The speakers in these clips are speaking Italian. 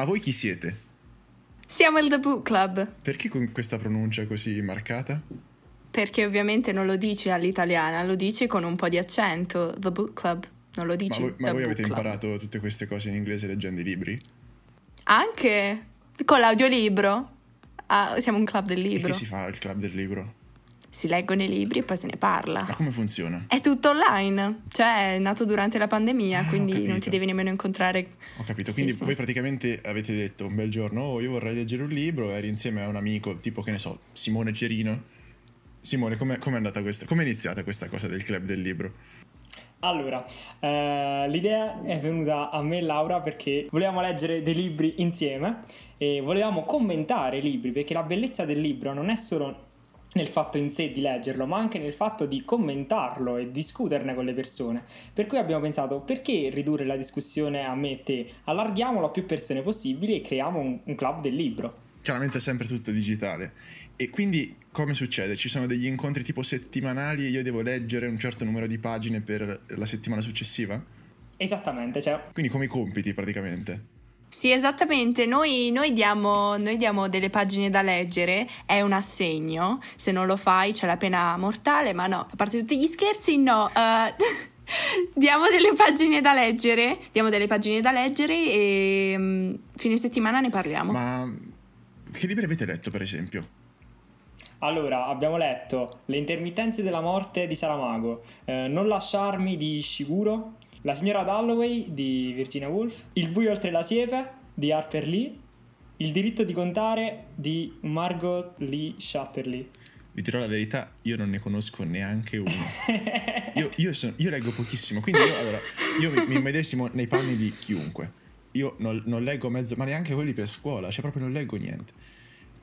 Ma voi chi siete? Siamo il The Book Club. Perché con questa pronuncia così marcata? Perché ovviamente non lo dici all'italiana, lo dici con un po' di accento. The Book Club. Non lo dici. Ma voi, ma voi avete Club. imparato tutte queste cose in inglese leggendo i libri? Anche con l'audiolibro. Ah, siamo un club del E libro. che si fa al club del libro? Si leggono i libri e poi se ne parla. Ma come funziona? È tutto online, cioè è nato durante la pandemia, Ah, quindi non ti devi nemmeno incontrare. Ho capito, Sì, quindi sì. voi praticamente avete detto un bel giorno, oh io vorrei leggere un libro, eri insieme a un amico, tipo che ne so, Simone Cerino. Simone, com'è, com'è andata questa, com'è iniziata questa cosa del club del libro? Allora, eh, l'idea è venuta a me e Laura perché volevamo leggere dei libri insieme e volevamo commentare i libri perché la bellezza del libro non è solo nel fatto in sé di leggerlo, ma anche nel fatto di commentarlo e discuterne con le persone. Per cui abbiamo pensato perché ridurre la discussione a me e te? Allarghiamolo a più persone possibili e creiamo un, un club del libro. Chiaramente è sempre tutto digitale. E quindi come succede? Ci sono degli incontri tipo settimanali e io devo leggere un certo numero di pagine per la settimana successiva? Esattamente, cioè Quindi come i compiti praticamente. Sì, esattamente. Noi, noi diamo, noi diamo delle pagine da leggere, è un assegno. Se non lo fai c'è la pena mortale, ma no, a parte tutti gli scherzi, no. eh, diamo delle pagine da leggere, diamo delle pagine da leggere e mm, fine settimana ne parliamo. Ma che libri avete letto per esempio? Allora, abbiamo letto Le intermittenze della morte di Saramago, eh, Non lasciarmi di Shiguro, La signora Dalloway di Virginia Woolf, Il buio oltre la siepe di Harper Lee, Il diritto di contare di Margot Lee Chatterley. Vi dirò la verità, io non ne conosco neanche uno. Io, io sono- io leggo pochissimo, quindi io, allora, io mi, mi medesimo nei panni di chiunque. Io non, non leggo mezzo, ma neanche quelli per scuola, cioè proprio non leggo niente.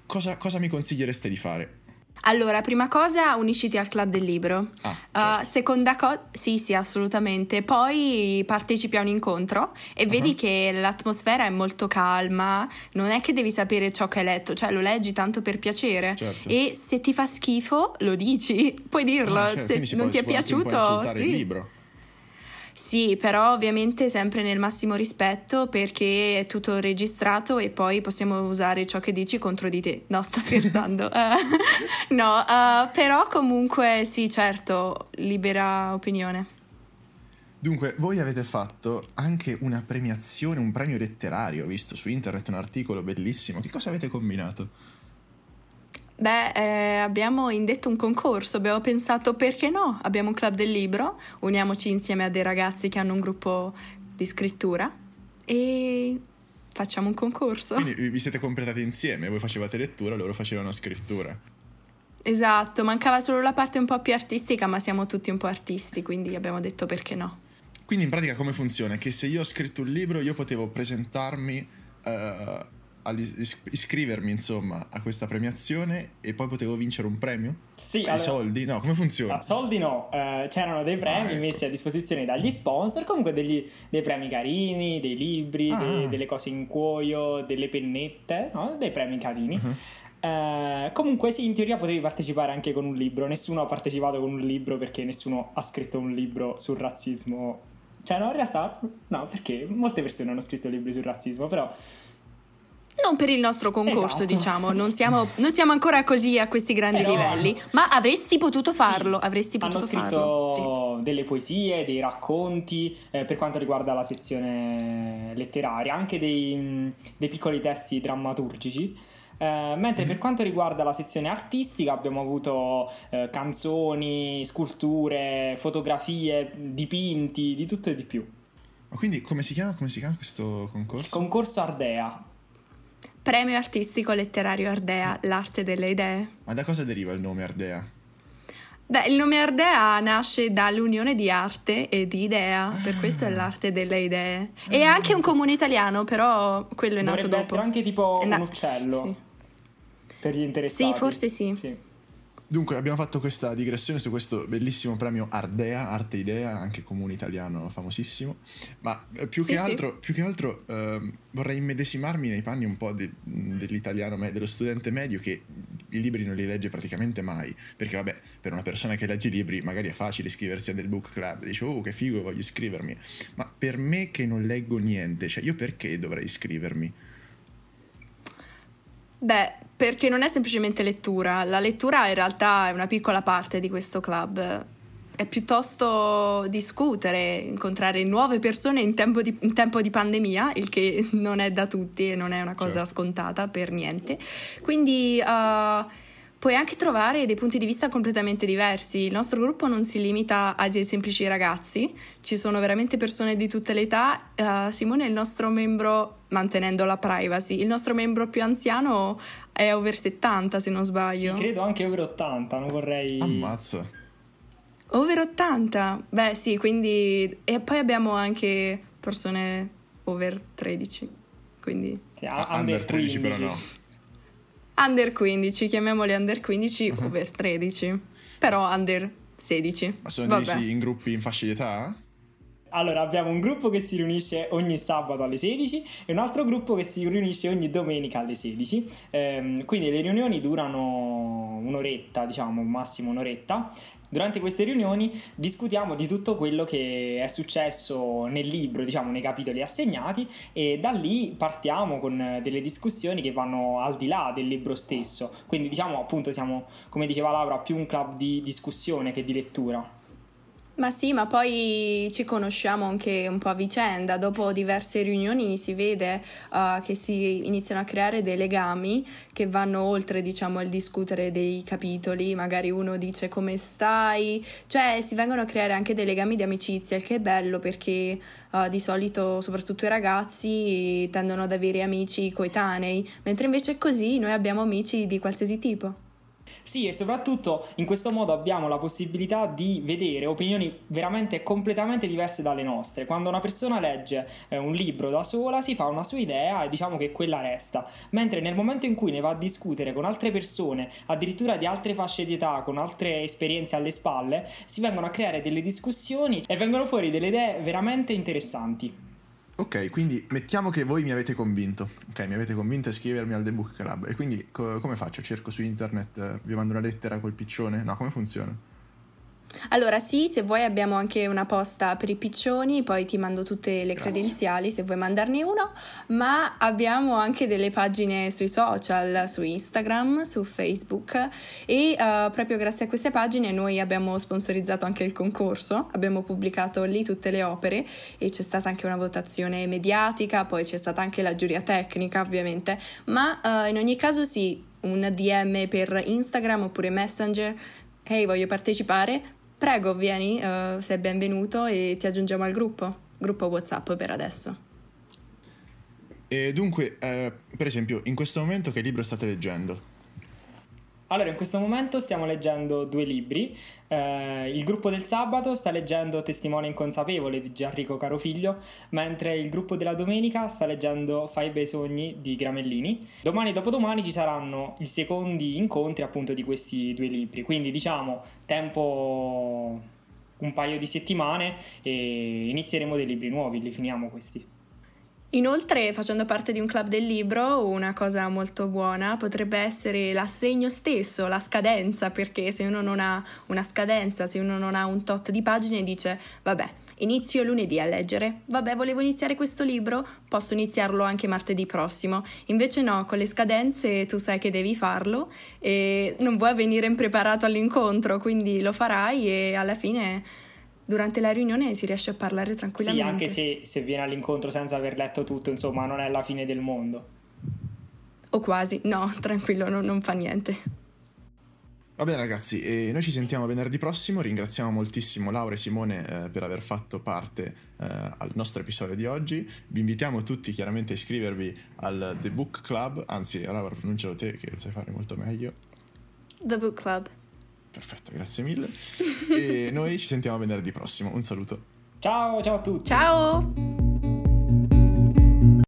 Cosa, cosa mi consigliereste di fare? Allora, prima cosa, unisciti al club del libro. Ah, Uh, certo. seconda cosa, sì, sì, assolutamente. Poi partecipi a un incontro e vedi Uh-huh. che l'atmosfera è molto calma. Non è che devi sapere ciò che hai letto, cioè lo leggi tanto per piacere. Certo. E se ti fa schifo, lo dici, puoi dirlo. Ah, cioè, se non ti è piaciuto, insultare sì. il libro. Sì, però ovviamente sempre nel massimo rispetto perché è tutto registrato e poi possiamo usare ciò che dici contro di te. No, sto scherzando. Eh, no, eh, però comunque sì, certo, libera opinione. Dunque, voi avete fatto anche una premiazione, un premio letterario, ho visto su internet un articolo bellissimo. Che cosa avete combinato? Beh, eh, abbiamo indetto un concorso, abbiamo pensato perché no? Abbiamo un club del libro, uniamoci insieme a dei ragazzi che hanno un gruppo di scrittura e facciamo un concorso. Quindi vi- siete completati insieme, voi facevate lettura, loro facevano scrittura. Esatto, mancava solo la parte un po' più artistica, ma siamo tutti un po' artisti, quindi abbiamo detto perché no. Quindi in pratica come funziona? Che se io ho scritto un libro io potevo presentarmi, is- iscrivermi insomma a questa premiazione e poi potevo vincere un premio? Sì, I allora- soldi? No, come funziona? Ah, soldi no, eh, c'erano dei premi Ah, ecco. messi a disposizione dagli sponsor, comunque degli- dei premi carini, dei libri, Ah. de- delle cose in cuoio, delle pennette, no? dei premi carini. Mhm. Eh, comunque sì, in teoria potevi partecipare anche con un libro, nessuno ha partecipato con un libro perché nessuno ha scritto un libro sul razzismo. Cioè no, in realtà no, perché molte persone hanno scritto libri sul razzismo, però Non per il nostro concorso, Esatto. diciamo, non siamo, non siamo ancora così a questi grandi Però- livelli, ma avresti potuto farlo, Sì, avresti hanno potuto scritto farlo. sì. delle poesie, dei racconti eh, per quanto riguarda la sezione letteraria, anche dei, dei piccoli testi drammaturgici. Eh, mentre Mhm. per quanto riguarda la sezione artistica abbiamo avuto eh, canzoni, sculture, fotografie, dipinti, di tutto e di più. Ma quindi come si chiama, come si chiama questo concorso? Concorso Ardea. Premio artistico letterario Ardea, l'arte delle idee. Ma da cosa deriva il nome Ardea? Beh, il nome Ardea nasce dall'unione di arte e di idea, per questo è l'arte delle idee. E è anche un comune italiano, però quello è nato Dovrebbe dopo. essere anche tipo na- un uccello sì. per gli interessati. Sì, forse sì. Dunque abbiamo fatto questa digressione su questo bellissimo premio Ardea, Arte Idea, anche comune italiano famosissimo, ma eh, più, Sì, che sì. altro, più che altro ehm, vorrei immedesimarmi nei panni un po' de- dell'italiano, dello studente medio che i libri non li legge praticamente mai, perché vabbè, per una persona che legge i libri magari è facile iscriversi a del book club, dice oh che figo voglio iscrivermi, ma per me che non leggo niente, cioè io perché dovrei iscrivermi? Beh, perché non è semplicemente lettura, la lettura in realtà è una piccola parte di questo club. È piuttosto discutere, incontrare nuove persone in tempo di, in tempo di pandemia, il che non è da tutti e non è una cosa Certo. scontata per niente. Quindi uh, puoi anche trovare dei punti di vista completamente diversi. Il nostro gruppo non si limita a dei semplici ragazzi, ci sono veramente persone di tutte le età. Uh, Simone è il nostro membro, mantenendo la privacy, il nostro membro più anziano è over 70 se non Sì, sbaglio. credo anche over 80, non vorrei... Ammazza. Over 80? Beh sì, quindi... E poi abbiamo anche persone over 13, quindi... Sì, Ah, Under 13 però 15. no. Under 15, chiamiamoli under 15, Uh-huh. over 13, però under 16. Ma sono divisi in gruppi in fasce di età? Allora, abbiamo un gruppo che si riunisce ogni sabato alle 16 e un altro gruppo che si riunisce ogni domenica alle 16. Ehm, quindi le riunioni durano un'oretta, diciamo, massimo un'oretta. Durante queste riunioni discutiamo di tutto quello che è successo nel libro, diciamo, nei capitoli assegnati e da lì partiamo con delle discussioni che vanno al di là del libro stesso. Quindi, diciamo, appunto, siamo, come diceva Laura, più un club di discussione che di lettura. Ma sì, ma poi ci conosciamo anche un po' a vicenda. Dopo diverse riunioni si vede uh, che si iniziano a creare dei legami che vanno oltre, diciamo, il discutere dei capitoli. Magari uno dice come stai, cioè si vengono a creare anche dei legami di amicizia, il che è bello perché uh, di solito, soprattutto i ragazzi, tendono ad avere amici coetanei, mentre invece così noi abbiamo amici di qualsiasi tipo. Sì, e soprattutto in questo modo abbiamo la possibilità di vedere opinioni veramente completamente diverse dalle nostre. Quando una persona legge eh, un libro da sola si fa una sua idea e diciamo che quella resta, mentre nel momento in cui ne va a discutere con altre persone, addirittura di altre fasce di età, con altre esperienze alle spalle, si vengono a creare delle discussioni e vengono fuori delle idee veramente interessanti. Ok, quindi mettiamo che voi mi avete convinto. Ok, mi avete convinto a iscrivermi al The Book Club. E quindi co- come faccio? Cerco su internet, eh, vi mando una lettera col piccione? No, come funziona? Allora sì, se vuoi abbiamo anche una posta per i piccioni, poi ti mando tutte le Grazie. credenziali se vuoi mandarne uno, ma abbiamo anche delle pagine sui social, su Instagram, su Facebook. E eh, proprio grazie a queste pagine noi abbiamo sponsorizzato anche il concorso, abbiamo pubblicato lì tutte le opere e c'è stata anche una votazione mediatica, poi c'è stata anche la giuria tecnica ovviamente, ma eh, in ogni caso sì, un DM per Instagram oppure Messenger, hey voglio partecipare, prego vieni, eh, sei benvenuto e ti aggiungiamo al gruppo, gruppo WhatsApp per adesso. E dunque, eh, per esempio, in questo momento che libro state leggendo? Allora, in questo momento stiamo leggendo due libri. Eh, il gruppo del sabato sta leggendo Testimone inconsapevole di Gianrico Carofiglio, mentre il gruppo della domenica sta leggendo Fai bei sogni di Gramellini. Domani e dopodomani ci saranno i secondi incontri appunto di questi due libri. Quindi diciamo tempo un paio di settimane e inizieremo dei libri nuovi, li finiamo questi. Inoltre, facendo parte di un club del libro, una cosa molto buona potrebbe essere l'assegno stesso, la scadenza, perché se uno non ha una scadenza, se uno non ha un tot di pagine, dice vabbè, inizio lunedì a leggere, vabbè, volevo iniziare questo libro, posso iniziarlo anche martedì prossimo. Invece no, con le scadenze tu sai che devi farlo e non vuoi venire impreparato all'incontro, quindi lo farai e alla fine durante la riunione si riesce a parlare Sì, tranquillamente. anche se, se viene all'incontro senza aver letto tutto, insomma, non è la fine del mondo. O quasi, no, tranquillo, non, non fa niente. Va bene ragazzi, e noi ci sentiamo venerdì prossimo, ringraziamo moltissimo Laura e Simone eh, per aver fatto parte eh, al nostro episodio di oggi, vi invitiamo tutti chiaramente a iscrivervi al The Book Club, anzi Laura pronuncialo te che lo sai fare molto meglio, The Book Club. Perfetto, grazie mille, e noi ci sentiamo venerdì prossimo, un saluto. Ciao, ciao a tutti! Ciao!